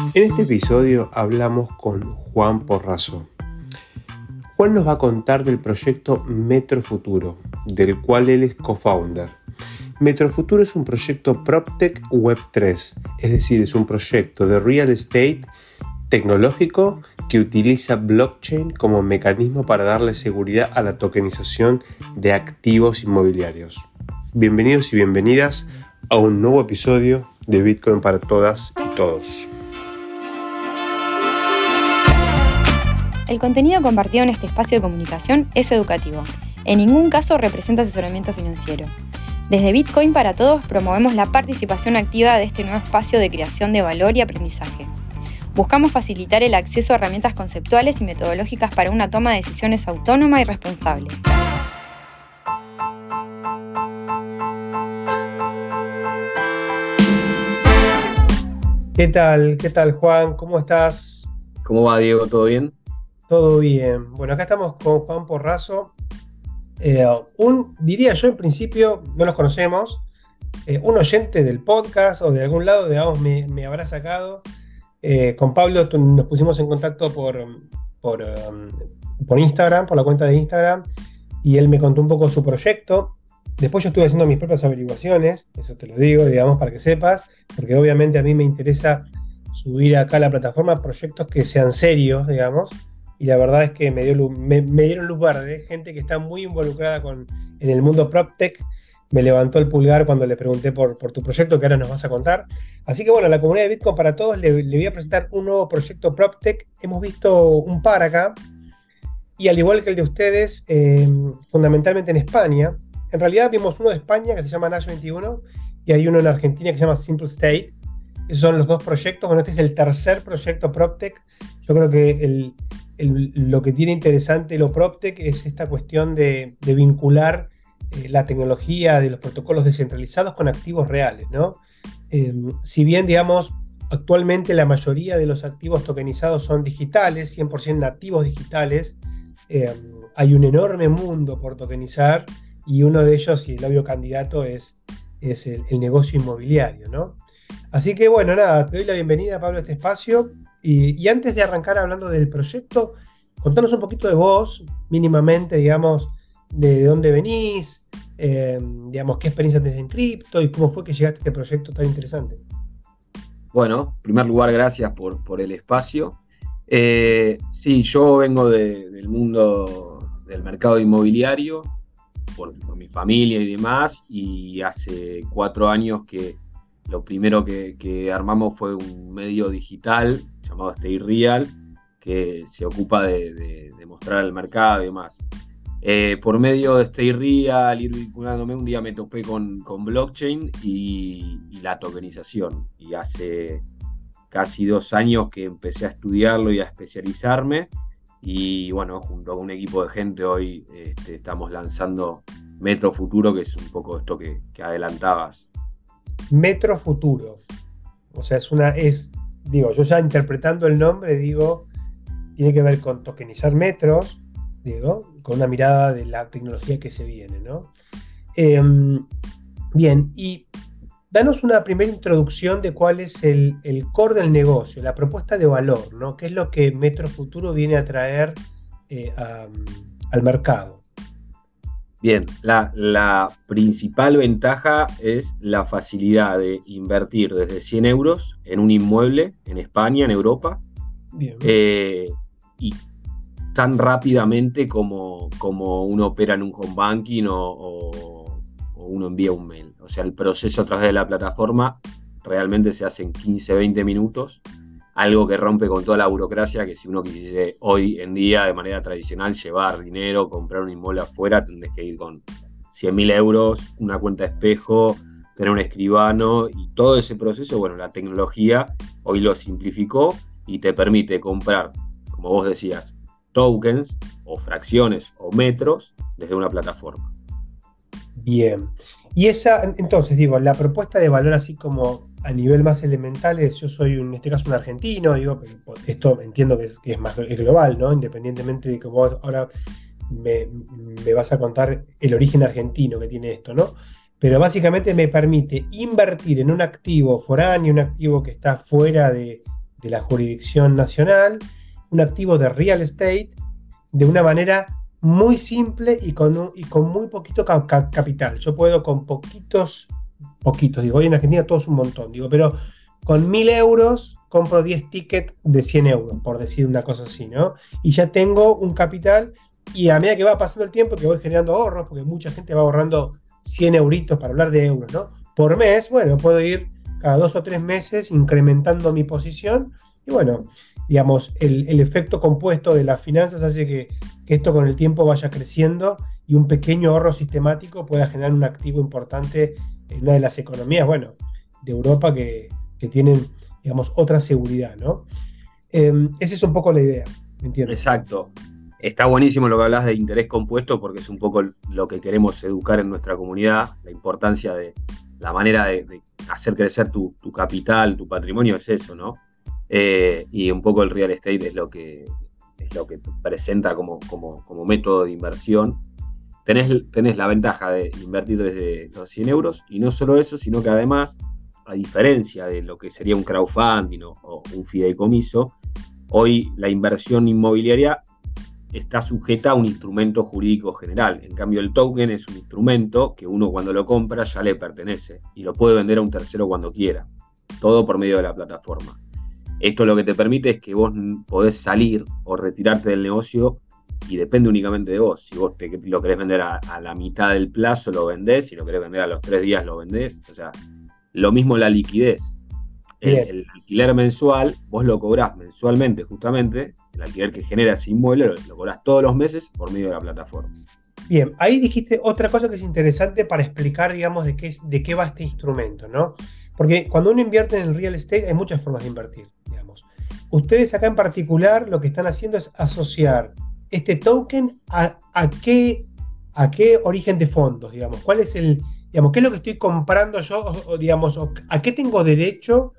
En este episodio hablamos con Juan Porrazo. Juan nos va a contar del proyecto Metro Futuro, del cual él es co-founder. Metro Futuro es un proyecto PropTech Web3, es decir, es un proyecto de real estate tecnológico que utiliza blockchain como mecanismo para darle seguridad a la tokenización de activos inmobiliarios. Bienvenidos y bienvenidas a un nuevo episodio de Bitcoin para todas y todos. El contenido compartido en este espacio de comunicación es educativo. En ningún caso representa asesoramiento financiero. Desde Bitcoin para Todos promovemos la participación activa de este nuevo espacio de creación de valor y aprendizaje. Buscamos facilitar el acceso a herramientas conceptuales y metodológicas para una toma de decisiones autónoma y responsable. ¿Qué tal? ¿Qué tal, Juan? ¿Cómo estás? ¿Cómo va, Diego? ¿Todo bien? Todo bien. Bueno, acá estamos con Juan Porrazo. Eh, un, diría yo en principio, no los conocemos, eh, un oyente del podcast o de algún lado, digamos, me, me habrá sacado. Eh, con Pablo nos pusimos en contacto por, por, um, por, Instagram, por la cuenta de Instagram, y él me contó un poco su proyecto. Después yo estuve haciendo mis propias averiguaciones, eso te lo digo, digamos, para que sepas, porque obviamente a mí me interesa subir acá a la plataforma proyectos que sean serios, digamos, y la verdad es que me, dieron luz verde, gente que está muy involucrada con, en el mundo PropTech, me levantó el pulgar cuando le pregunté por, tu proyecto que ahora nos vas a contar. Así que bueno, la comunidad de Bitcoin para todos le, voy a presentar un nuevo proyecto PropTech. Hemos visto un par acá y al igual que el de ustedes, eh, fundamentalmente en España. En realidad vimos uno de España que se llama Nash 21 y hay uno en Argentina que se llama Simple State. Esos son los dos proyectos. Bueno, este es el tercer proyecto PropTech. Yo creo que el, el, lo que tiene interesante lo PropTech es esta cuestión de, vincular eh, la tecnología de los protocolos descentralizados con activos reales, ¿no? Eh, si bien, digamos, actualmente la mayoría de los activos tokenizados son digitales, 100% nativos digitales, eh, hay un enorme mundo por tokenizar y uno de ellos, y el obvio candidato, es, es el, negocio inmobiliario, ¿no? Así que bueno, nada, te doy la bienvenida, Pablo, a este espacio. Y, antes de arrancar hablando del proyecto, contanos un poquito de vos, mínimamente, digamos, de dónde venís, eh, digamos, qué experiencia tenés en cripto y cómo fue que llegaste a este proyecto tan interesante. Bueno, en primer lugar, gracias por, por el espacio. Eh, sí, yo vengo del mundo del mercado inmobiliario, por, mi familia y demás, y hace cuatro años que lo primero que, armamos fue un medio digital llamado Stay Real, que se ocupa de, mostrar al mercado y demás. Eh, por medio de Stay Real, ir vinculándome, un día me topé con, blockchain y, la tokenización. Y hace casi dos años que empecé a estudiarlo y a especializarme. Y bueno, junto con un equipo de gente hoy este, estamos lanzando Metro Futuro, que es un poco esto que, que adelantabas. Metro Futuro. O sea, es una, es, digo, yo ya interpretando el nombre, digo, tiene que ver con tokenizar metros, digo, con una mirada de la tecnología que se viene, ¿no? Em, bien, y danos una primera introducción de cuál es el, core del negocio, la propuesta de valor, ¿no? ¿Qué es lo que Metro Futuro viene a traer eh, al mercado? Bien, la, la, principal ventaja es la facilidad de invertir desde 100 euros en un inmueble en España, en Europa. Bien. Eh, y tan rápidamente como, como uno opera en un home banking o, uno envía un mail. O sea, el proceso a través de la plataforma realmente se hace en 15, 20 minutos, algo que rompe con toda la burocracia que si uno quisiese hoy en día de manera tradicional llevar dinero, comprar un inmueble afuera, tendés que ir con 100 mil euros, una cuenta espejo, tener un escribano y todo ese proceso, bueno, la tecnología hoy lo simplificó y te permite comprar, como vos decías, tokens o fracciones o metros desde una plataforma. Bien. Y esa, entonces digo, la propuesta de valor así como a nivel más elemental es, yo soy en este caso un argentino, digo, esto entiendo que es, más global, ¿no? Independientemente de que vos ahora me, me, vas a contar el origen argentino que tiene esto, ¿no? Pero básicamente me permite invertir en un activo foráneo, un activo que está fuera de, de la jurisdicción nacional, un activo de real estate, de una manera muy simple y con, y con muy poquito capital. Yo puedo con poquitos, poquitos, digo, hoy en Argentina todo es un montón, digo, pero con mil euros compro 10 tickets de 100 euros, por decir una cosa así, ¿no? Y ya tengo un capital y a medida que va pasando el tiempo, que voy generando ahorros, porque mucha gente va ahorrando 100 euritos para hablar de euros, ¿no? Por mes, bueno, puedo ir cada dos o tres meses incrementando mi posición y bueno, digamos, el, efecto compuesto de las finanzas hace que, esto con el tiempo vaya creciendo y un pequeño ahorro sistemático pueda generar un activo importante una de las economías, bueno, de Europa que, tienen, digamos, otra seguridad, ¿no? Em, esa es un poco la idea, ¿me entiendes? Exacto. Está buenísimo lo que hablas de interés compuesto porque es un poco lo que queremos educar en nuestra comunidad, la importancia de la manera de, hacer crecer tu, tu, capital, tu patrimonio es eso, ¿no? Eh, y un poco el real estate es lo que, es lo que presenta como, como, método de inversión. Tenés, la ventaja de invertir desde los 100 euros y no solo eso, sino que además, a diferencia de lo que sería un crowdfunding o, un fideicomiso, hoy la inversión inmobiliaria está sujeta a un instrumento jurídico general. En cambio, el token es un instrumento que uno cuando lo compra ya le pertenece y lo puede vender a un tercero cuando quiera. Todo por medio de la plataforma. Esto lo que te permite es que vos podés salir o retirarte del negocio y depende únicamente de vos. Si vos lo querés vender a, la mitad del plazo, lo vendés. Si lo querés vender a los tres días, lo vendés. O sea, lo mismo la liquidez. El, alquiler mensual, vos lo cobrás mensualmente, justamente. El alquiler que genera ese inmueble lo, lo cobrás todos los meses por medio de la plataforma. Bien, ahí dijiste otra cosa que es interesante para explicar, digamos, de qué, de qué va este instrumento, ¿no? Porque cuando uno invierte en el real estate hay muchas formas de invertir, digamos. Ustedes acá en particular lo que están haciendo es asociar este token a, qué, origen de fondos, digamos. ¿Cuál es el, digamos, qué es lo que estoy comprando yo, digamos, a qué tengo derecho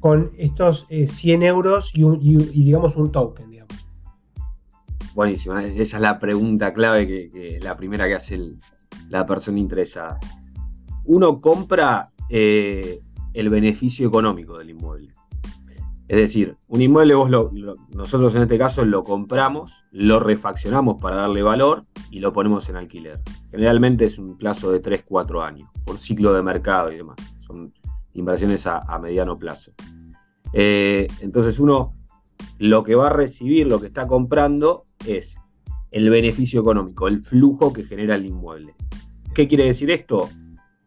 con estos 100 eh, euros y, digamos, un token, digamos? Buenísimo, esa es la pregunta clave que, la primera que hace la persona interesada. Uno compra eh, el beneficio económico del inmueble. Es decir, un inmueble vos nosotros en este caso lo compramos, lo refaccionamos para darle valor y lo ponemos en alquiler. Generalmente es un plazo de 3-4 años, por ciclo de mercado y demás. Son inversiones a, mediano plazo. Eh, entonces uno lo que va a recibir, lo que está comprando es el beneficio económico, el flujo que genera el inmueble. ¿Qué quiere decir esto?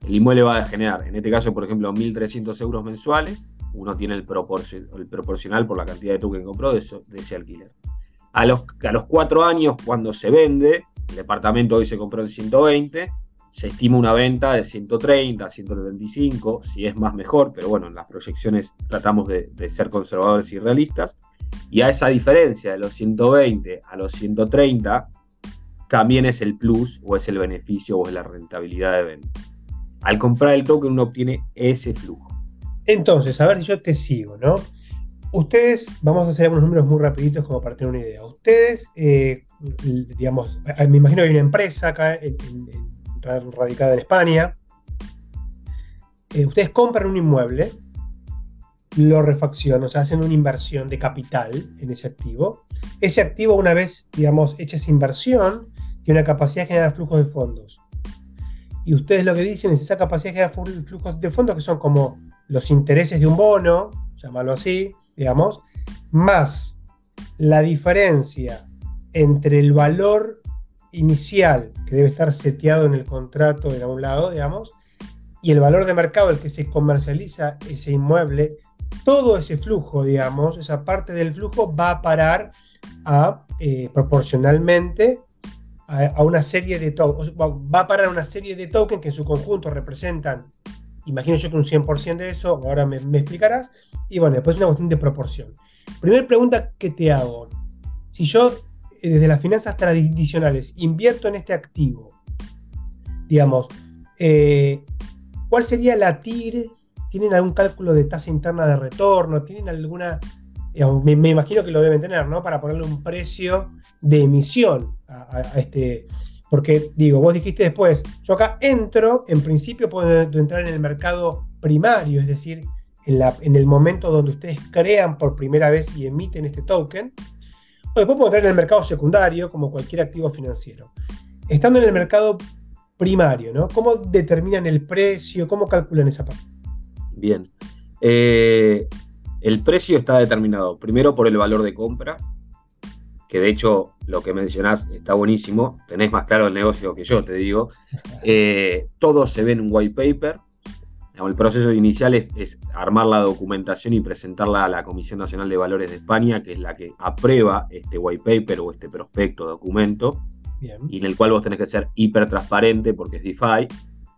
el inmueble va a generar, en este caso, por ejemplo, 1.300 euros mensuales. Uno tiene el, proporcional por la cantidad de token que compró de, ese alquiler. A los, a los cuatro años, cuando se vende, el departamento hoy se compró en 120, se estima una venta de 130, 135, si es más mejor, pero bueno, en las proyecciones tratamos de, de, ser conservadores y realistas. Y a esa diferencia de los 120 a los 130, también es el plus o es el beneficio o es la rentabilidad de venta. Al comprar el token uno obtiene ese flujo. Entonces, a ver si yo te sigo, ¿no? Ustedes, vamos a hacer unos números muy rapiditos como para tener una idea. Ustedes, eh, digamos, me imagino que hay una empresa acá radicada en España. Eh, ustedes compran un inmueble, lo refaccionan, o sea, hacen una inversión de capital en ese activo. Ese activo, una vez, digamos, hecha esa inversión, tiene una capacidad de generar flujos de fondos. Y ustedes lo que dicen es esa capacidad de generar flujos de fondos que son como los intereses de un bono, llamarlo así, digamos, más la diferencia entre el valor inicial que debe estar seteado en el contrato de algún lado, digamos, y el valor de mercado al que se comercializa ese inmueble, todo ese flujo, digamos, esa parte del flujo va a parar a eh, proporcionalmente a, una serie de tokens, va a parar una serie de tokens que en su conjunto representan, imagino yo que un 100% de eso, ahora me, explicarás, y bueno, después una cuestión de proporción. Primera pregunta que te hago, si yo eh, desde las finanzas tradicionales invierto en este activo, digamos, eh, ¿cuál sería la TIR? ¿Tienen algún cálculo de tasa interna de retorno? ¿Tienen alguna me, imagino que lo deben tener, ¿no? Para ponerle un precio de emisión a, este. Porque, digo, vos dijiste después, yo acá entro, en principio puedo entrar en el mercado primario, es decir, en, el momento donde ustedes crean por primera vez y emiten este token, o después pueden entrar en el mercado secundario, como cualquier activo financiero. Estando en el mercado primario, ¿no? ¿Cómo determinan el precio? ¿Cómo calculan esa parte? Bien. Eh, el precio está determinado primero por el valor de compra, que de hecho lo que mencionás está buenísimo, tenés más claro el negocio que yo, te digo. Eh, todo se ve en un white paper. El proceso inicial es, armar la documentación y presentarla a la Comisión Nacional de Valores de España, que es la que aprueba este white paper o este prospecto documento, y en el cual vos tenés que ser hiper transparente porque es DeFi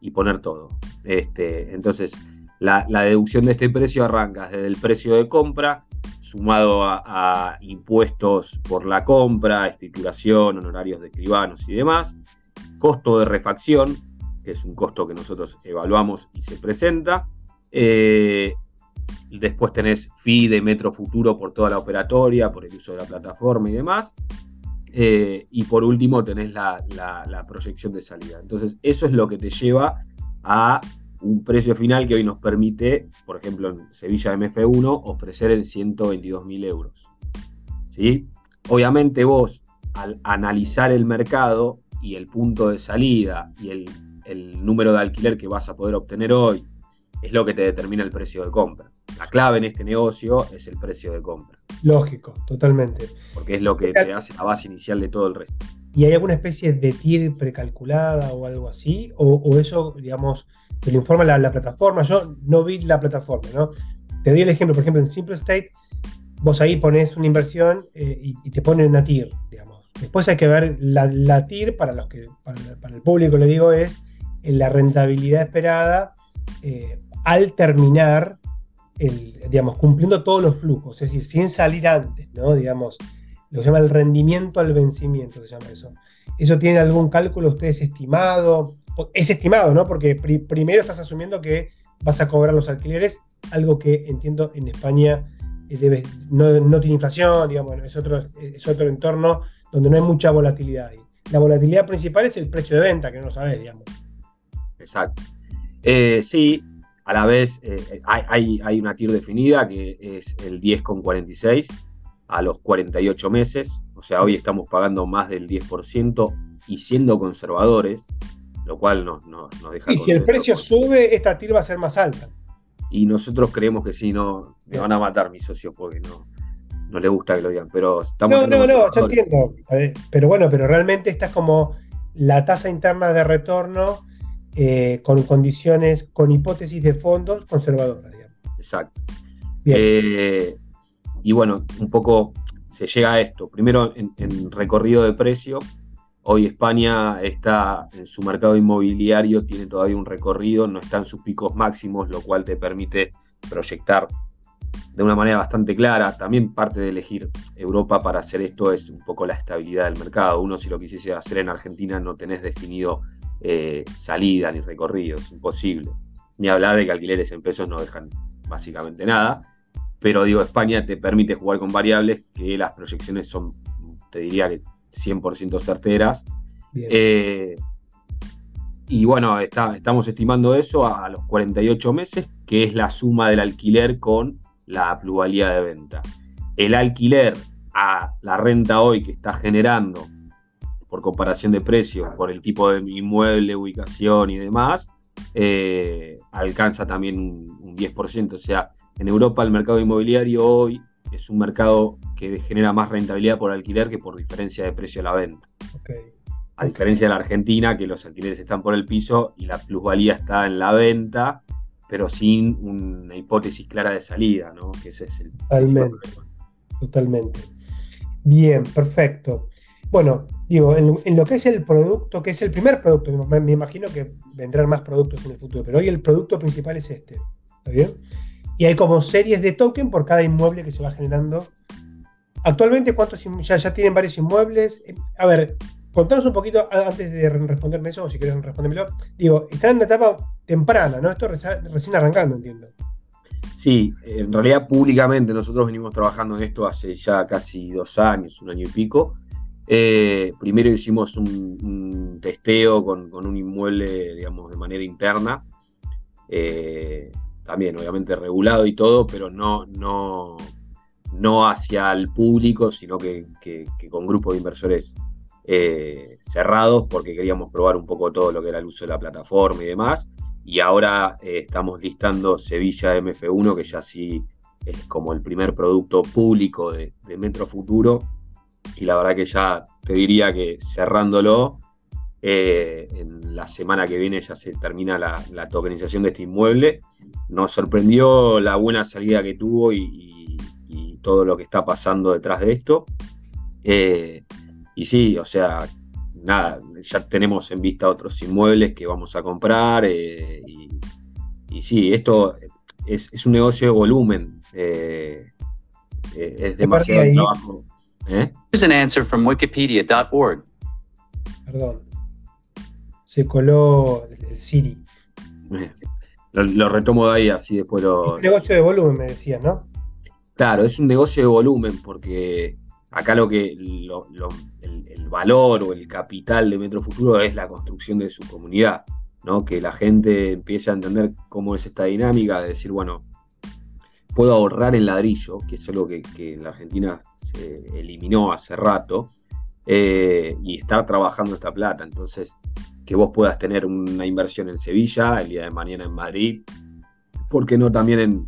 y poner todo. Este, entonces, la, deducción de este precio arranca desde el precio de compra, sumado a, impuestos por la compra, escrituración, honorarios de escribanos y demás, costo de refacción, que es un costo que nosotros evaluamos y se presenta. Eh, después tenés fee de Metro Futuro por toda la operatoria, por el uso de la plataforma y demás. Eh, y por último tenés la, la, proyección de salida. Entonces, eso es lo que te lleva a un precio final que hoy nos permite, por ejemplo, en Sevilla MF1, ofrecer en 122 mil euros. ¿Sí? Obviamente vos, al analizar el mercado y el punto de salida y el, número de alquiler que vas a poder obtener hoy, es lo que te determina el precio de compra. La clave en este negocio es el precio de compra. Lógico, totalmente. Porque es lo que te hace la base inicial de todo el resto. ¿Y hay alguna especie de TIR precalculada o algo así? ¿O, eso, digamos, te lo informa la, plataforma? Yo no vi la plataforma, ¿no? Te doy el ejemplo, por ejemplo, en Simple State, vos ahí pones una inversión eh, y, te ponen una TIR, digamos. Después hay que ver la, TIR, para, los que, para, el público le digo, es la rentabilidad esperada eh, al terminar, digamos, cumpliendo todos los flujos, es decir, sin salir antes, ¿no? Digamos, lo que se llama el rendimiento al vencimiento, se llama eso. ¿Eso tiene algún cálculo ustedes estimado? Es estimado, ¿no? Porque primero estás asumiendo que vas a cobrar los alquileres, algo que entiendo en España eh, no, tiene inflación, digamos, es otro, es otro entorno donde no hay mucha volatilidad. La volatilidad principal es el precio de venta, que no sabes, digamos. Exacto. Eh, sí, a la vez eh, hay, hay, una TIR definida que es el 10,46 a los 48 meses, o sea, hoy estamos pagando más del 10% y siendo conservadores, lo cual nos, nos, deja... Y si el precio sube, esta TIR va a ser más alta. Y nosotros creemos que sí, no, me van a matar mis socios porque no, no les gusta que lo digan, pero estamos... No, no, no, yo entiendo, pero bueno, pero realmente esta es como la tasa interna de retorno eh, con condiciones, con hipótesis de fondos conservadoras, digamos. Exacto. Bien. Eh, y bueno, un poco se llega a esto. Primero, en, recorrido de precio, hoy España está en su mercado inmobiliario, tiene todavía un recorrido, no está en sus picos máximos, lo cual te permite proyectar de una manera bastante clara. También parte de elegir Europa para hacer esto es un poco la estabilidad del mercado. Uno si lo quisiese hacer en Argentina no tenés definido eh, salida ni recorrido, es imposible. Ni hablar de que alquileres en pesos no dejan básicamente nada pero digo, España te permite jugar con variables que las proyecciones son, te diría que 100% certeras. Eh, y bueno, estamos estimando eso a, los 48 meses, que es la suma del alquiler con la pluralidad de venta. El alquiler a la renta hoy que está generando por comparación de precios, por el tipo de inmueble, ubicación y demás, eh, alcanza también un 10%. O sea, en Europa el mercado inmobiliario hoy es un mercado que genera más rentabilidad por alquiler que por diferencia de precio a la venta. A diferencia de la Argentina, que los alquileres están por el piso y la plusvalía está en la venta, pero sin una hipótesis clara de salida, ¿no? Que ese es el Totalmente. Totalmente. Bien, perfecto. Bueno, digo, en, lo que es el producto, que es el primer producto, me, me, imagino que vendrán más productos en el futuro, pero hoy el producto principal es este. ¿Está bien? Y hay como series de token por cada inmueble que se va generando. Actualmente, ¿cuántos ya, ya tienen varios inmuebles? Eh, a ver, contanos un poquito antes de responderme eso, o si querés respondérmelo. Digo, están en una etapa temprana, ¿no? Esto recién arrancando, entiendo. Sí, en realidad públicamente nosotros venimos trabajando en esto hace ya casi dos años, un año y pico. Eh, primero hicimos un, testeo con, un inmueble, digamos, de manera interna. Eh, también obviamente regulado y todo, pero no, no, no hacia el público, sino que, con grupos de inversores eh, cerrados, porque queríamos probar un poco todo lo que era el uso de la plataforma y demás. Y ahora estamos listando Sevilla MF1, que ya sí es como el primer producto público de, Metro Futuro. Y la verdad que ya te diría que cerrándolo, eh, en la semana que viene ya se termina la, tokenización de este inmueble. Nos sorprendió la buena salida que tuvo y, todo lo que está pasando detrás de esto. Eh, y sí, o sea, nada, ya tenemos en vista otros inmuebles que vamos a comprar. Eh, y, sí, esto es, un negocio de volumen. Es demasiado trabajo. Here's an answer from wikipedia.org. Perdón. Se coló el Siri. Lo, retomo de ahí, así después lo. Un negocio de volumen, me decías, ¿no? Claro, es un negocio de volumen porque acá lo que el, valor o el capital de Metro Futuro es la construcción de su comunidad, ¿no? Que la gente empiece a entender cómo es esta dinámica de decir, bueno, puedo ahorrar en ladrillo, que es algo que, en la Argentina se eliminó hace rato, eh, y estar trabajando esta plata. Entonces, que vos puedas tener una inversión en Sevilla, el día de mañana en Madrid, ¿por qué no también en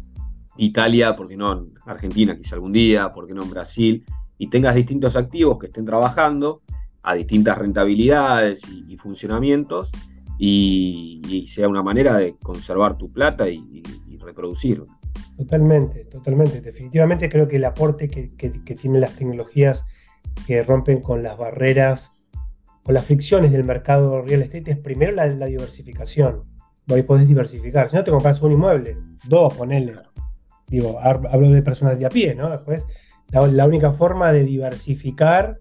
Italia, porque no en Argentina quizá algún día, porque no en Brasil, y tengas distintos activos que estén trabajando a distintas rentabilidades y, funcionamientos y, sea una manera de conservar tu plata y, reproducirlo. Totalmente, totalmente. Definitivamente creo que el aporte que, tienen las tecnologías que rompen con las barreras, con las fricciones del mercado real estate es primero la, la diversificación. Vos podés diversificar. Si no te compras un inmueble, dos, ponele digo, hablo de personas de a pie, ¿no? Después, la, única forma de diversificar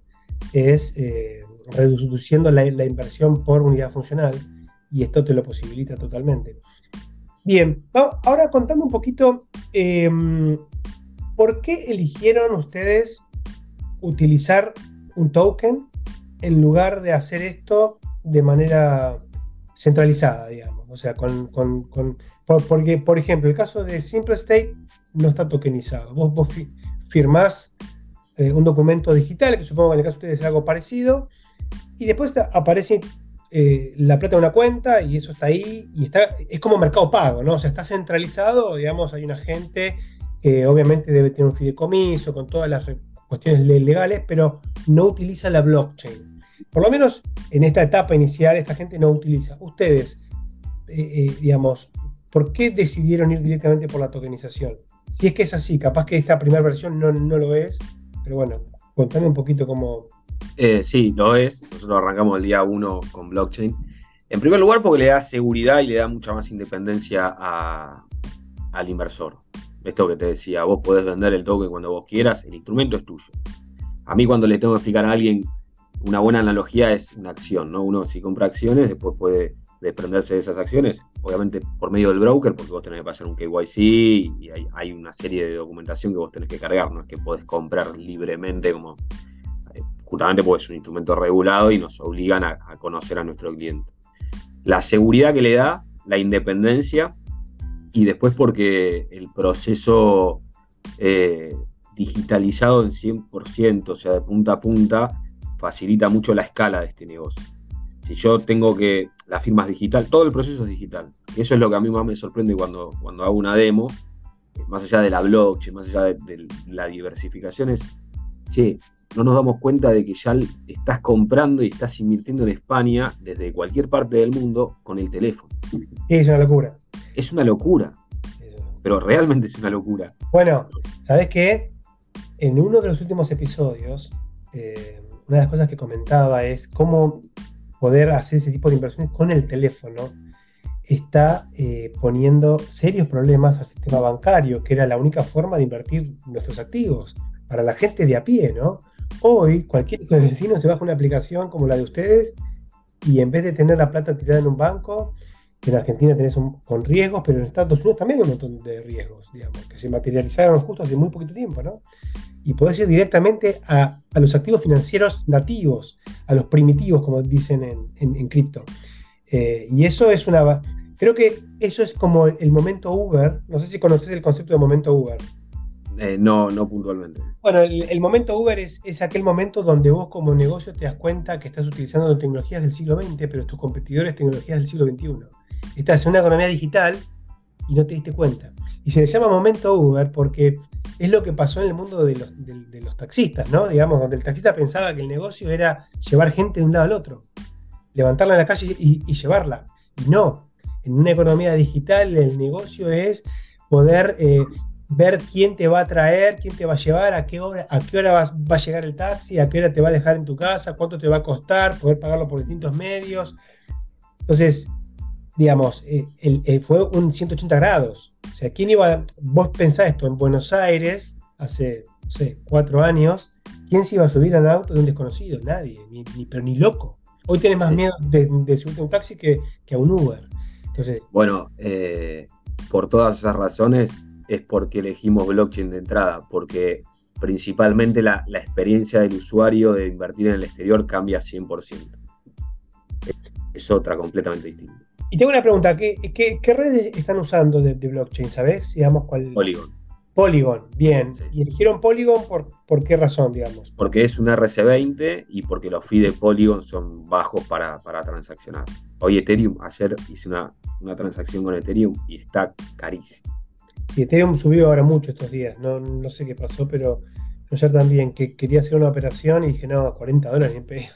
es eh, reduciendo la, inversión por unidad funcional y esto te lo posibilita totalmente. Bien, ahora contame un poquito em, por qué eligieron ustedes utilizar un token en lugar de hacer esto de manera centralizada, digamos. O sea, con, porque, por ejemplo, el caso de Simple State no está tokenizado. Vos, vos firmás eh, un documento digital, que supongo que en el caso de ustedes es algo parecido, y después aparece eh, la plata de una cuenta y eso está ahí, y está, es como mercado pago, ¿no? O sea, está centralizado, digamos, hay un agente que obviamente debe tener un fideicomiso con todas las cuestiones legales, pero no utiliza la blockchain. Por lo menos en esta etapa inicial, esta gente no utiliza. Ustedes, eh, digamos, ¿por qué decidieron ir directamente por la tokenización? Si es que es así, capaz que esta primera versión no, lo es, pero bueno, contame un poquito cómo... Eh, sí, lo es. Nosotros arrancamos el día 1 con blockchain. En primer lugar, porque le da seguridad y le da mucha más independencia al inversor. Esto que te decía, vos podés vender el token cuando vos quieras, el instrumento es tuyo. A mí cuando le tengo que explicar a alguien, una buena analogía es una acción, ¿no? Uno si compra acciones, después puede desprenderse de esas acciones, obviamente por medio del broker, porque vos tenés que pasar un KYC y hay, una serie de documentación que vos tenés que cargar, no es que podés comprar libremente como justamente porque es un instrumento regulado y nos obligan a, conocer a nuestro cliente. La seguridad que le da, la independencia y después porque el proceso eh, digitalizado en 100%, o sea, de punta a punta, facilita mucho la escala de este negocio. Si yo tengo que la firma es digital, todo el proceso es digital. Eso es lo que a mí más me sorprende cuando, cuando hago una demo, más allá de la blockchain, más allá de, la diversificación, es, che, no nos damos cuenta de que ya estás comprando y estás invirtiendo en España desde cualquier parte del mundo con el teléfono. Es una locura. Es una locura. Pero realmente es una locura. Bueno, ¿sabes qué? En uno de los últimos episodios, eh, una de las cosas que comentaba es cómo poder hacer ese tipo de inversiones con el teléfono está eh, poniendo serios problemas al sistema bancario, que era la única forma de invertir nuestros activos para la gente de a pie, ¿no? Hoy cualquier vecino se baja una aplicación como la de ustedes y en vez de tener la plata tirada en un banco, en Argentina tenés con riesgos, pero en Estados Unidos también hay un montón de riesgos, digamos, que se materializaron justo hace muy poquito tiempo, ¿no? y podés ir directamente a, los activos financieros nativos, a los primitivos, como dicen en, cripto. Eh, y eso es una, Creo que eso es como el momento Uber. No sé si conoces el concepto de momento Uber. Eh, no, no puntualmente. Bueno, el, momento Uber es, aquel momento donde vos como negocio te das cuenta que estás utilizando tecnologías del siglo XX, pero tus competidores tecnologías del siglo XXI. Estás en una economía digital y no te diste cuenta. Y se le llama momento Uber porque es lo que pasó en el mundo de los, taxistas, ¿no? Digamos, donde el taxista pensaba que el negocio era llevar gente de un lado al otro, levantarla en la calle y, llevarla. Y no, en una economía digital el negocio es poder eh, ver quién te va a traer, quién te va a llevar, a qué hora, a qué hora va, a llegar el taxi, a qué hora te va a dejar en tu casa, cuánto te va a costar, poder pagarlo por distintos medios. Entonces, digamos, eh, eh, fue un 180 grados. O sea, ¿quién iba? Vos pensás esto en Buenos Aires hace, no sé, cuatro años. ¿Quién se iba a subir al auto de un desconocido? Nadie, ni, pero ni loco. Hoy tienes más miedo de, subirte a un taxi que, a un Uber. Entonces, bueno, eh, por todas esas razones, es porque elegimos blockchain de entrada, porque principalmente la, experiencia del usuario de invertir en el exterior cambia 100%. Es, otra completamente distinta. Y tengo una pregunta, ¿qué, qué, redes están usando de, blockchain? ¿Sabes? Digamos, cuál... Polygon. Polygon, bien. ¿Y eligieron Polygon por, por qué razón, digamos? Porque es una RC20 y porque los fees de Polygon son bajos para, para transaccionar. Hoy Ethereum, ayer hice una, una transacción con Ethereum y está carísimo. Sí, Ethereum subió ahora mucho estos días, no, no sé qué pasó, pero ayer también que quería hacer una operación y dije, no, 40 dólares ni pedo.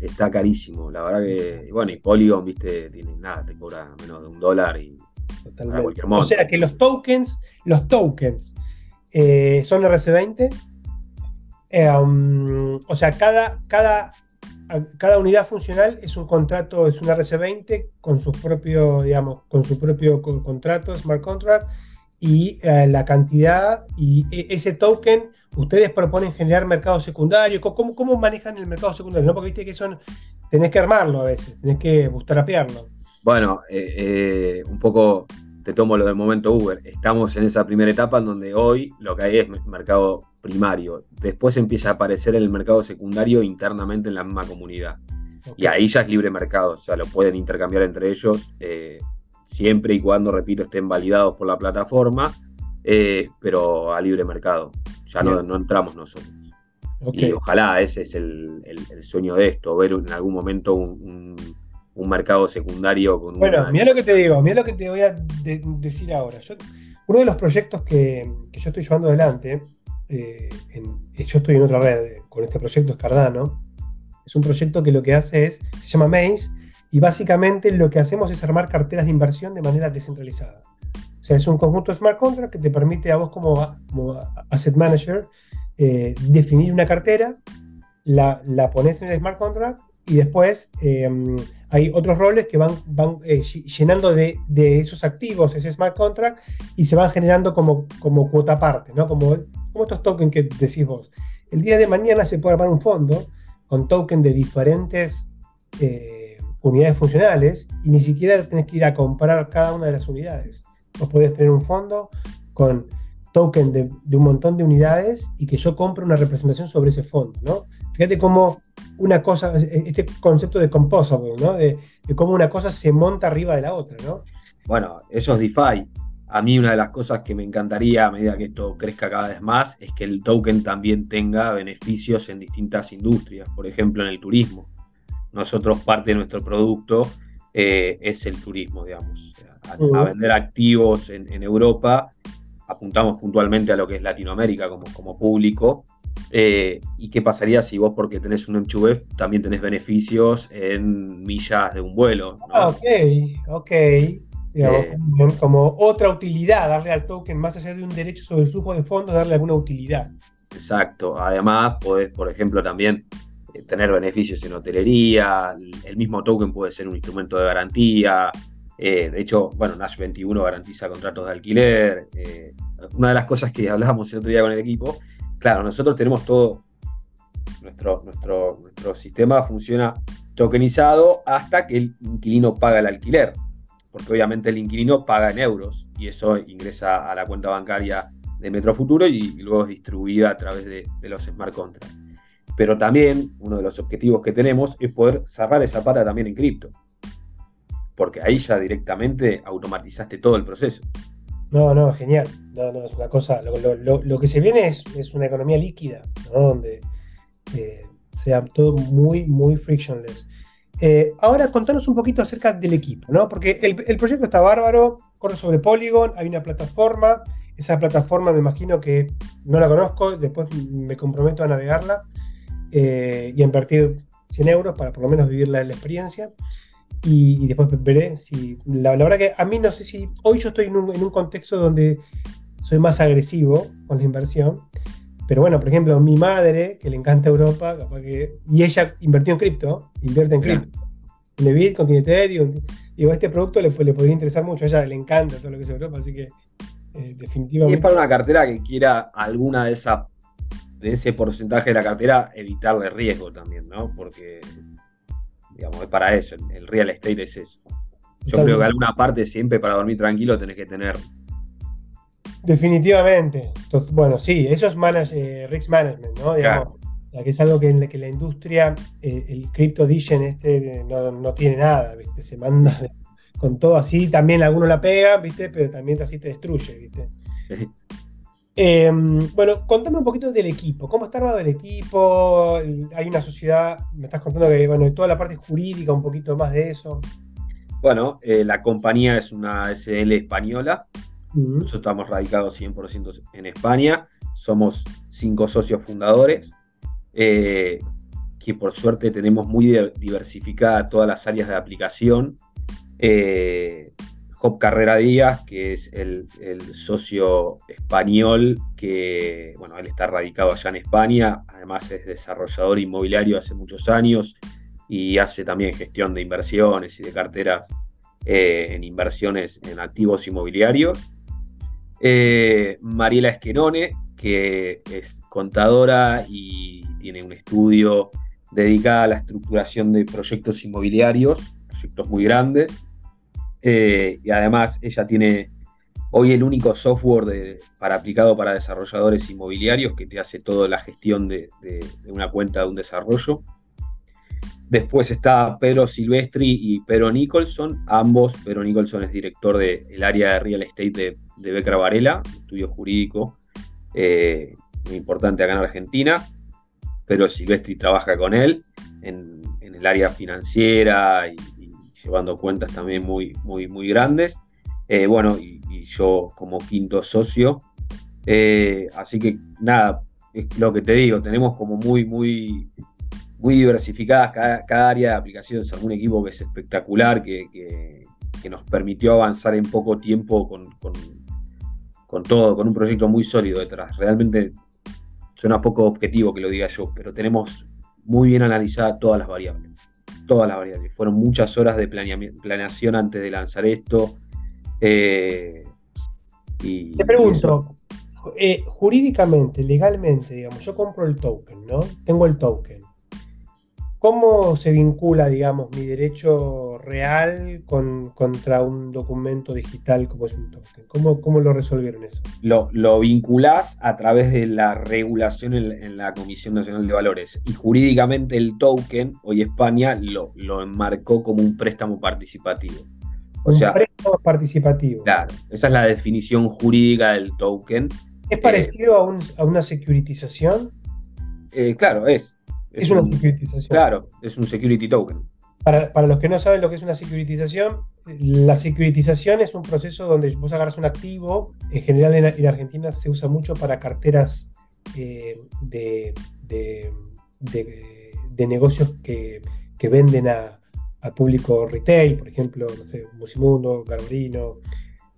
Está carísimo, la verdad que, bueno, y Polygon, viste, tiene nada, te cobra menos de un dólar y Totalmente. O sea que los tokens, los tokens eh, son RC20. Eh, um, o sea, cada, cada, cada unidad funcional es un contrato, es un RC20 con su propio, digamos, con su propio contrato, smart contract y eh, la cantidad y e, ese token, ustedes proponen generar mercado secundario. ¿Cómo, cómo manejan el mercado secundario? ¿No? Porque viste que son, tenés que armarlo a veces, tenés que bootstrapearlo. Bueno, eh, eh, un poco te tomo lo del momento Uber. Estamos en esa primera etapa en donde hoy lo que hay es mercado primario. Después empieza a aparecer el mercado secundario internamente en la misma comunidad. Y ahí ya es libre mercado, o sea, lo pueden intercambiar entre ellos siempre y cuando, repito, estén validados por la plataforma, eh, pero a libre mercado. Ya no, entramos nosotros. Y ojalá ese es el, sueño de esto, ver en algún momento un, mercado secundario con Bueno, mira lo que te digo, mira lo que te voy a decir ahora. uno de los proyectos que, yo estoy llevando adelante, eh, yo estoy en otra red con este proyecto, es Cardano, es un proyecto que lo que hace es, se llama Maze, y básicamente lo que hacemos es armar carteras de inversión de manera descentralizada. O sea, es un conjunto de smart contract que te permite a vos como, asset manager eh, definir una cartera, la, la, pones en el smart contract y después eh, hay otros roles que van, van eh, llenando de, de, esos activos ese smart contract y se van generando como, como cuota aparte, ¿no? Como, como estos tokens que decís vos. El día de mañana se puede armar un fondo con tokens de diferentes unidades funcionales y ni siquiera tenés que ir a comprar cada una de las unidades. Vos podés tener un fondo con token de, un montón de unidades y que yo compre una representación sobre ese fondo, ¿no? Fíjate cómo una cosa, este concepto de composable, ¿no? De, cómo una cosa se monta arriba de la otra, ¿no? Bueno, eso es DeFi. A mí una de las cosas que me encantaría a medida que esto crezca cada vez más es que el token también tenga beneficios en distintas industrias, por ejemplo en el turismo nosotros parte de nuestro producto eh, es el turismo, digamos. A, vender activos en, Europa, apuntamos puntualmente a lo que es Latinoamérica como, como público. Eh, ¿Y qué pasaría si vos, porque tenés un m también tenés beneficios en millas de un vuelo? Ah, ok, ok. Digamos, eh, como otra utilidad, darle al token, más allá de un derecho sobre el flujo de fondos, darle alguna utilidad. Exacto. Además, podés, por ejemplo, también tener beneficios en hotelería, el mismo token puede ser un instrumento de garantía. Eh, de hecho, bueno, Nash 21 garantiza contratos de alquiler. Eh, una de las cosas que hablábamos el otro día con el equipo, claro, nosotros tenemos todo, nuestro, nuestro, nuestro sistema funciona tokenizado hasta que el inquilino paga el alquiler, porque obviamente el inquilino paga en euros y eso ingresa a la cuenta bancaria de Metro Futuro y, luego es distribuida a través de los smart contracts pero también uno de los objetivos que tenemos es poder cerrar esa pata también en cripto. porque ahí ya directamente automatizaste todo el proceso. No, no, genial. No, no, es una cosa. Lo, que se viene es, es, una economía líquida, ¿no? Donde eh, sea todo muy, muy frictionless. Eh, ahora contanos un poquito acerca del equipo, ¿no? Porque el, proyecto está bárbaro, corre sobre Polygon, hay una plataforma. Esa plataforma me imagino que no la conozco, después me comprometo a navegarla eh, y invertir 100 euros para por lo menos vivir la, la experiencia y, después veré si. La, verdad que a mí no sé si. Hoy yo estoy en un, contexto donde soy más agresivo con la inversión. Pero bueno, por ejemplo, mi madre, que le encanta Europa, capaz que, y ella invirtió en cripto, invierte en cripto. Tiene Bitcoin, tiene Ethereum. Digo, este producto le, le, podría interesar mucho. A ella le encanta todo lo que es Europa, así que eh, definitivamente. Y es para una cartera que quiera alguna de esa de ese porcentaje de la cartera evitarle riesgo también, ¿no? Porque Digamos, es para eso. El real estate es eso. Yo creo que alguna parte siempre para dormir tranquilo tenés que tener. Definitivamente. bueno, sí, eso es eh, risk management, ¿no? Digamos, que es algo que en la que la industria, eh, el crypto digen este no, tiene nada, ¿viste? Se manda con todo así, también alguno la pega, ¿viste? Pero también así te destruye, ¿viste? Sí. Em, bueno, contame un poquito del equipo. ¿Cómo está armado el equipo? Hay una sociedad, me estás contando que, bueno, toda la parte jurídica, un poquito más de eso. Bueno, eh, la compañía es una SL española. Nosotros estamos radicados 100% en España. Somos cinco socios fundadores, eh, que por suerte tenemos muy diversificadas todas las áreas de aplicación. Eh, Carrera Díaz, que es el, socio español que, bueno, él está radicado allá en España, además es desarrollador inmobiliario hace muchos años y hace también gestión de inversiones y de carteras eh, en inversiones en activos inmobiliarios. Eh, Mariela Esquerone, que es contadora y tiene un estudio dedicado a la estructuración de proyectos inmobiliarios, proyectos muy grandes. Eh, y además ella tiene hoy el único software para, aplicado para desarrolladores inmobiliarios que te hace toda la gestión de, una cuenta de un desarrollo. Después está Pedro Silvestri y Pedro Nicholson. Ambos, Pedro Nicholson es director del área de real estate de, de Becra Varela, estudio jurídico eh, muy importante acá en Argentina. Pedro Silvestri trabaja con él en, en el área financiera y, llevando cuentas también muy, muy, muy grandes. Eh, bueno, y, yo como quinto socio. Eh, así que nada, es lo que te digo, tenemos como muy, muy, muy diversificadas cada, área de aplicación. Es un equipo que es espectacular, que, nos permitió avanzar en poco tiempo con, con, todo, con un proyecto muy sólido detrás. Realmente suena poco objetivo que lo diga yo, pero tenemos muy bien analizadas todas las variables todas las variables. Fueron muchas horas de planeación antes de lanzar esto. Eh, y Te pregunto, eh, jurídicamente, legalmente, digamos, yo compro el token, ¿no? Tengo el token. ¿Cómo se vincula, digamos, mi derecho real con, contra un documento digital como es un token? ¿Cómo, cómo lo resolvieron eso? Lo, lo vinculás a través de la regulación en, la Comisión Nacional de Valores. Y jurídicamente el token, hoy España, lo, lo enmarcó como un préstamo participativo. O un sea, préstamo participativo. Claro, esa es la definición jurídica del token. ¿Es parecido a, a, una securitización? Eh, claro, es. Es, una securitización. Claro, es un security token. Para, los que no saben lo que es una securitización, la securitización es un proceso donde vos agarras un activo, en general en, Argentina se usa mucho para carteras eh, de, negocios que, venden al público retail, por ejemplo, no sé, Musimundo, Garbarino,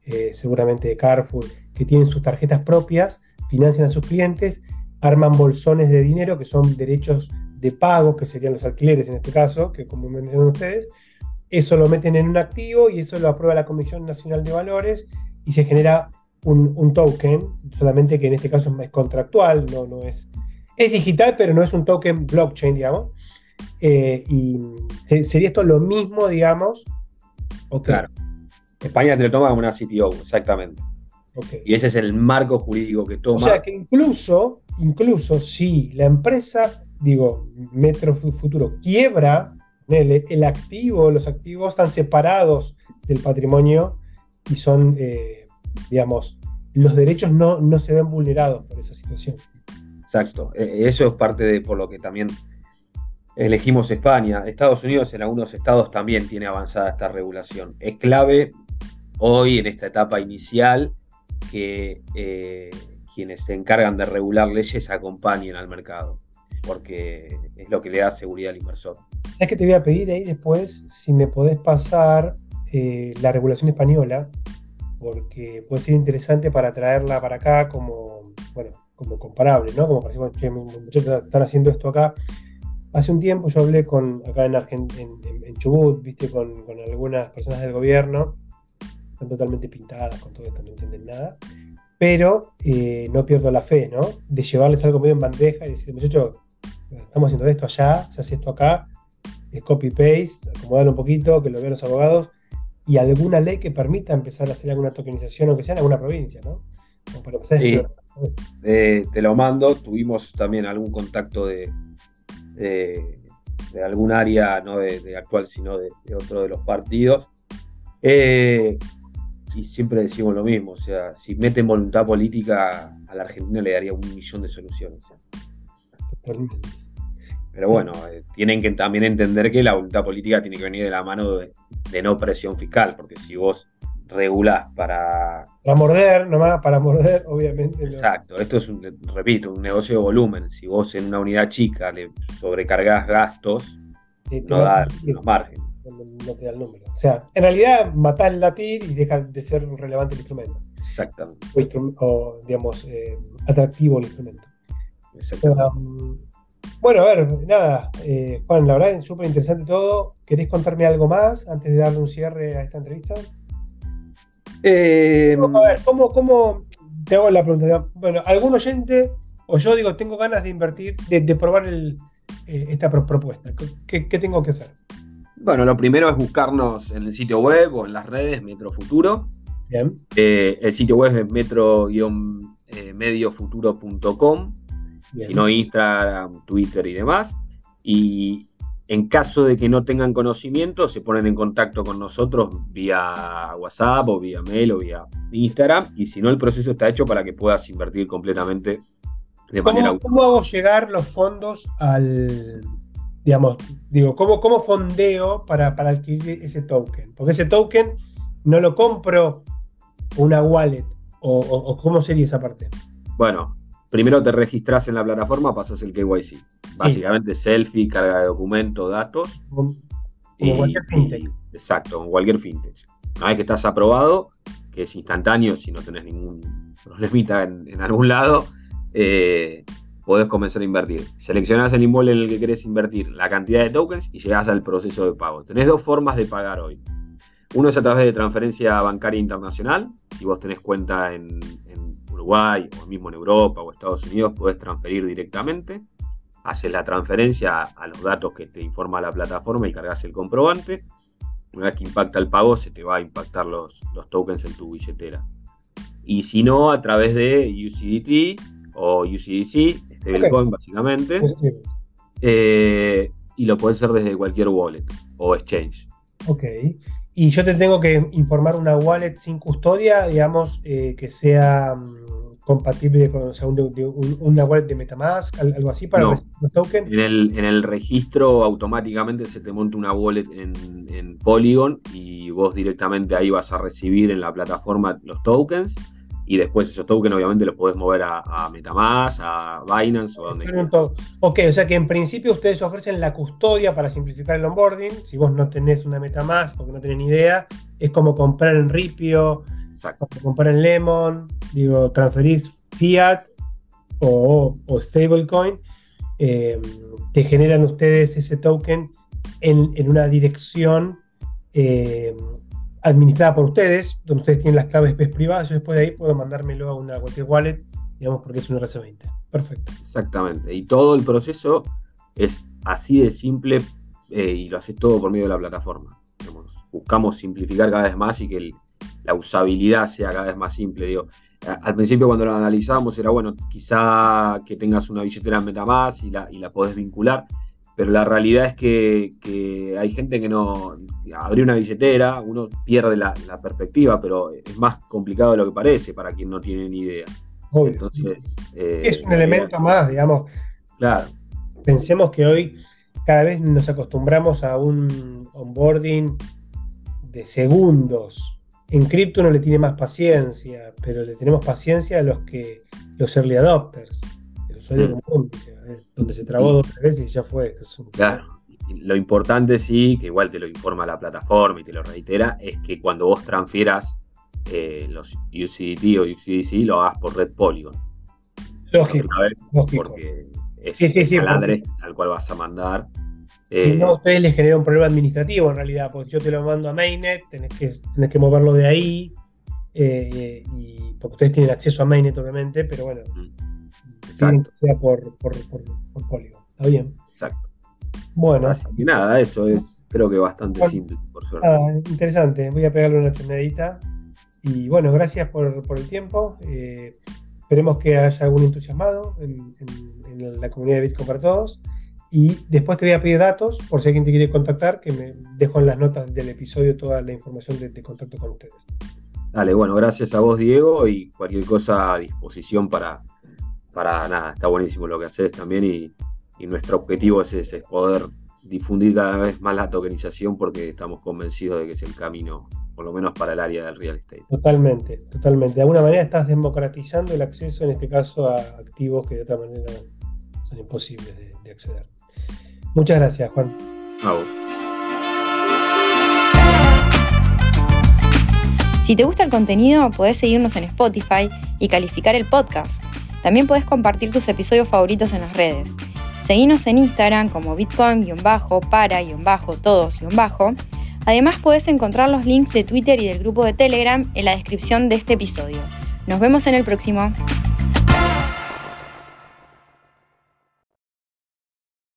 eh, seguramente Carrefour, que tienen sus tarjetas propias, financian a sus clientes, arman bolsones de dinero que son derechos de pago, que serían los alquileres en este caso, que como mencionan ustedes, eso lo meten en un activo y eso lo aprueba la Comisión Nacional de Valores y se genera un, token, solamente que en este caso es contractual, no, no es, es digital, pero no es un token blockchain, digamos. Eh, y sería esto lo mismo, digamos. Claro. España te lo toma como una CTO, exactamente. Y ese es el marco jurídico que toma. O sea que incluso, incluso si la empresa digo, Metro Futuro quiebra, el, activo, los activos están separados del patrimonio y son, eh, digamos, los derechos no, no se ven vulnerados por esa situación. Exacto, e, eso es parte de por lo que también elegimos España. Estados Unidos en algunos estados también tiene avanzada esta regulación. Es clave hoy en esta etapa inicial que eh, quienes se encargan de regular leyes acompañen al mercado, porque es lo que le da seguridad al inversor. ¿Sabes que te voy a pedir ahí después si me podés pasar eh, la regulación española? Porque puede ser interesante para traerla para acá como, bueno, como comparable, ¿no? Como parece que muchos están haciendo esto acá. Hace un tiempo yo hablé con, acá en, en, Chubut, viste, con, con algunas personas del gobierno están totalmente pintadas con todo esto, no entienden nada. Pero eh, no pierdo la fe, ¿no? De llevarles algo medio en bandeja y decir, muchachos, estamos haciendo esto allá, se hace esto acá, es copy-paste, acomodar un poquito, que lo vean los abogados, y alguna ley que permita empezar a hacer alguna tokenización, aunque sea en alguna provincia, ¿no? sí, eh, te lo mando, tuvimos también algún contacto de, de, algún área, no de, actual, sino de, otro de los partidos. Eh, y siempre decimos lo mismo, o sea, si meten voluntad política a la Argentina le daría un millón de soluciones. Pero bueno, eh, tienen que también entender que la voluntad política tiene que venir de la mano de, no presión fiscal, porque si vos regulás para... Para morder, nomás, para morder, obviamente. Exacto, esto es, un, repito, un negocio de volumen. Si vos en una unidad chica le sobrecargás gastos, no da los márgenes no, te da el número. O sea, en realidad matás el latir y deja de ser relevante el instrumento. Exactamente. O, digamos, eh, atractivo el instrumento. Um, bueno, a ver, nada, eh, Juan, la verdad es súper interesante todo. ¿Querés contarme algo más antes de darle un cierre a esta entrevista? Eh, a ver, ¿cómo, ¿cómo, te hago la pregunta? Bueno, algún oyente, o yo digo, tengo ganas de invertir, de, probar esta propuesta. ¿Qué, tengo que hacer? Bueno, lo primero es buscarnos en el sitio web o en las redes Metro Futuro. Bien. Eh, el sitio web es metro-mediofuturo.com, si no Instagram, Twitter y demás. Y en caso de que no tengan conocimiento, se ponen en contacto con nosotros vía WhatsApp o vía mail o vía Instagram. Y si no, el proceso está hecho para que puedas invertir completamente de manera. ¿Cómo hago llegar los fondos al, digamos, digo, ¿cómo, cómo fondeo para, adquirir ese token? Porque ese token no lo compro una wallet, o, cómo sería esa parte. Bueno, primero te registras en la plataforma, pasas el KYC. Básicamente selfie, carga de documento, datos. Como, cualquier fintech. exacto, como cualquier fintech. Una vez que estás aprobado, que es instantáneo, si no tenés ningún problemita en, en algún lado, eh, podés comenzar a invertir. Seleccionás el inmueble en el que querés invertir, la cantidad de tokens y llegás al proceso de pago. Tenés dos formas de pagar hoy. Uno es a través de transferencia bancaria internacional. Si vos tenés cuenta en, Uruguay o mismo en Europa o Estados Unidos, podés transferir directamente. Haces la transferencia a los datos que te informa la plataforma y cargas el comprobante. Una vez que impacta el pago, se te va a impactar los, los tokens en tu billetera. Y si no, a través de UCDT o UCDC, stablecoin básicamente. Eh, y lo puedes hacer desde cualquier wallet o exchange. Ok. Y yo te tengo que informar una wallet sin custodia, digamos, eh, que sea mm, compatible con una wallet de Metamask, algo así para los tokens. En el, en el registro automáticamente se te monta una wallet en, en Polygon y vos directamente ahí vas a recibir en la plataforma los tokens y después esos tokens obviamente los podés mover a, Metamask, a Binance o donde quieras. Ok, o sea que en principio ustedes ofrecen la custodia para simplificar el onboarding. Si vos no tenés una Metamask porque no tenés ni idea, es como comprar en Ripio, como comprar en Lemon, digo, transferís fiat o, stablecoin, eh, te generan ustedes ese token en, una dirección eh, administrada por ustedes, donde ustedes tienen las claves PES privadas, yo después de ahí puedo mandármelo a una cualquier wallet, digamos, porque es un RC20. Perfecto. Exactamente. Y todo el proceso es así de simple eh, y lo haces todo por medio de la plataforma. buscamos simplificar cada vez más y que la usabilidad sea cada vez más simple. Al principio cuando lo analizábamos era bueno, quizá que tengas una billetera en Metamask y la, y la podés vincular, pero la realidad es que, hay gente que no abre una billetera, uno pierde la, perspectiva, pero es más complicado de lo que parece para quien no tiene ni idea. Entonces, eh, es un elemento más, digamos. Claro. Pensemos que hoy cada vez nos acostumbramos a un onboarding de segundos. En cripto uno le tiene más paciencia, pero le tenemos paciencia a los que los early adopters, el usuario mm. común, donde se trabó dos veces y ya fue. Claro. Lo importante sí, que igual te lo informa la plataforma y te lo reitera, es que cuando vos transfieras eh, los UCDT o UCDC lo hagas por Red Polygon. Lógico. Porque es sí, sí, al cual vas a mandar. Si no, a ustedes les genera un problema administrativo en realidad, porque yo te lo mando a Mainnet, tenés que, tenés que moverlo de ahí, eh, y, porque ustedes tienen acceso a Mainnet, obviamente, pero bueno, Exacto. sea por, por, por, Polygon. Está bien. Exacto. Bueno. nada, eso es, creo que bastante simple, por suerte. interesante. Voy a pegarle una chonedita. Y bueno, gracias por, el tiempo. Eh, esperemos que haya algún entusiasmado en, la comunidad de Bitcoin para todos. Y después te voy a pedir datos, por si alguien te quiere contactar, que me dejo en las notas del episodio toda la información de, de contacto con ustedes. Dale, bueno, gracias a vos, Diego, y cualquier cosa a disposición para, para nada, está buenísimo lo que haces también y, nuestro objetivo es ese, poder difundir cada vez más la tokenización porque estamos convencidos de que es el camino, por lo menos para el área del real estate. Totalmente, totalmente. De alguna manera estás democratizando el acceso, en este caso, a activos que de otra manera son imposibles de, acceder. Muchas gracias, Juan. A vos. Si te gusta el contenido, podés seguirnos en Spotify y calificar el podcast. También puedes compartir tus episodios favoritos en las redes. Seguinos en Instagram como bitcoin-para-todos- Además puedes encontrar los links de Twitter y del grupo de Telegram en la descripción de este episodio. Nos vemos en el próximo.